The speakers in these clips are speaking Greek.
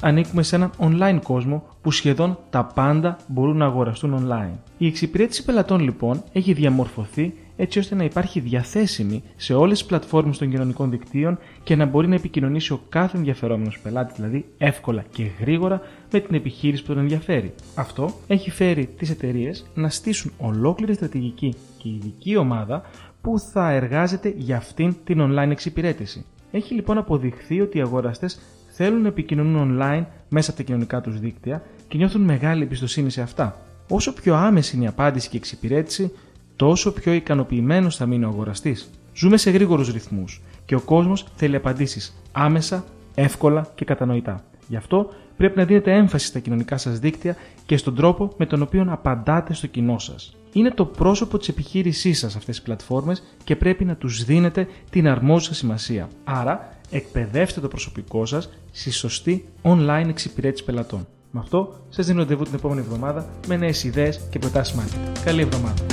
ανήκουμε σε έναν online κόσμο που σχεδόν τα πάντα μπορούν να αγοραστούν online. Η εξυπηρέτηση πελατών λοιπόν έχει διαμορφωθεί έτσι ώστε να υπάρχει διαθέσιμη σε όλες τις πλατφόρμες των κοινωνικών δικτύων και να μπορεί να επικοινωνήσει ο κάθε ενδιαφερόμενος πελάτη, δηλαδή εύκολα και γρήγορα με την επιχείρηση που τον ενδιαφέρει. Αυτό έχει φέρει τις εταιρείες να στήσουν ολόκληρη στρατηγική και ειδική ομάδα που θα εργάζεται για αυτήν την online εξυπηρέτηση. Έχει λοιπόν αποδειχθεί ότι οι αγοραστές θέλουν να επικοινωνούν online μέσα από τα κοινωνικά τους δίκτυα και νιώθουν μεγάλη εμπιστοσύνη σε αυτά. Όσο πιο άμεση είναι η απάντηση και η εξυπηρέτηση, τόσο πιο ικανοποιημένος θα μείνει ο αγοραστής. Ζούμε σε γρήγορους ρυθμούς και ο κόσμος θέλει απαντήσεις άμεσα, εύκολα και κατανοητά. Γι' αυτό πρέπει να δίνετε έμφαση στα κοινωνικά σας δίκτυα και στον τρόπο με τον οποίο απαντάτε στο κοινό σας. Είναι το πρόσωπο της επιχείρησής σας αυτές οι πλατφόρμες και πρέπει να τους δίνετε την αρμόζουσα σημασία. Άρα, εκπαιδεύστε το προσωπικό σας στη σωστή online εξυπηρέτηση πελατών. Με αυτό, σας δίνω ραντεβού την επόμενη εβδομάδα με νέες ιδέες και προτάσεις marketing. Καλή εβδομάδα!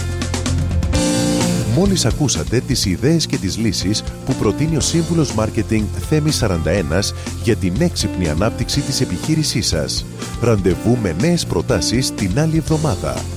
Μόλις ακούσατε τις ιδέες και τις λύσεις που προτείνει ο σύμβουλος Μάρκετινγκ Θέμης 41 για την έξυπνη ανάπτυξη της επιχείρησής σας. Ραντεβού με νέες προτάσεις την άλλη εβδομάδα.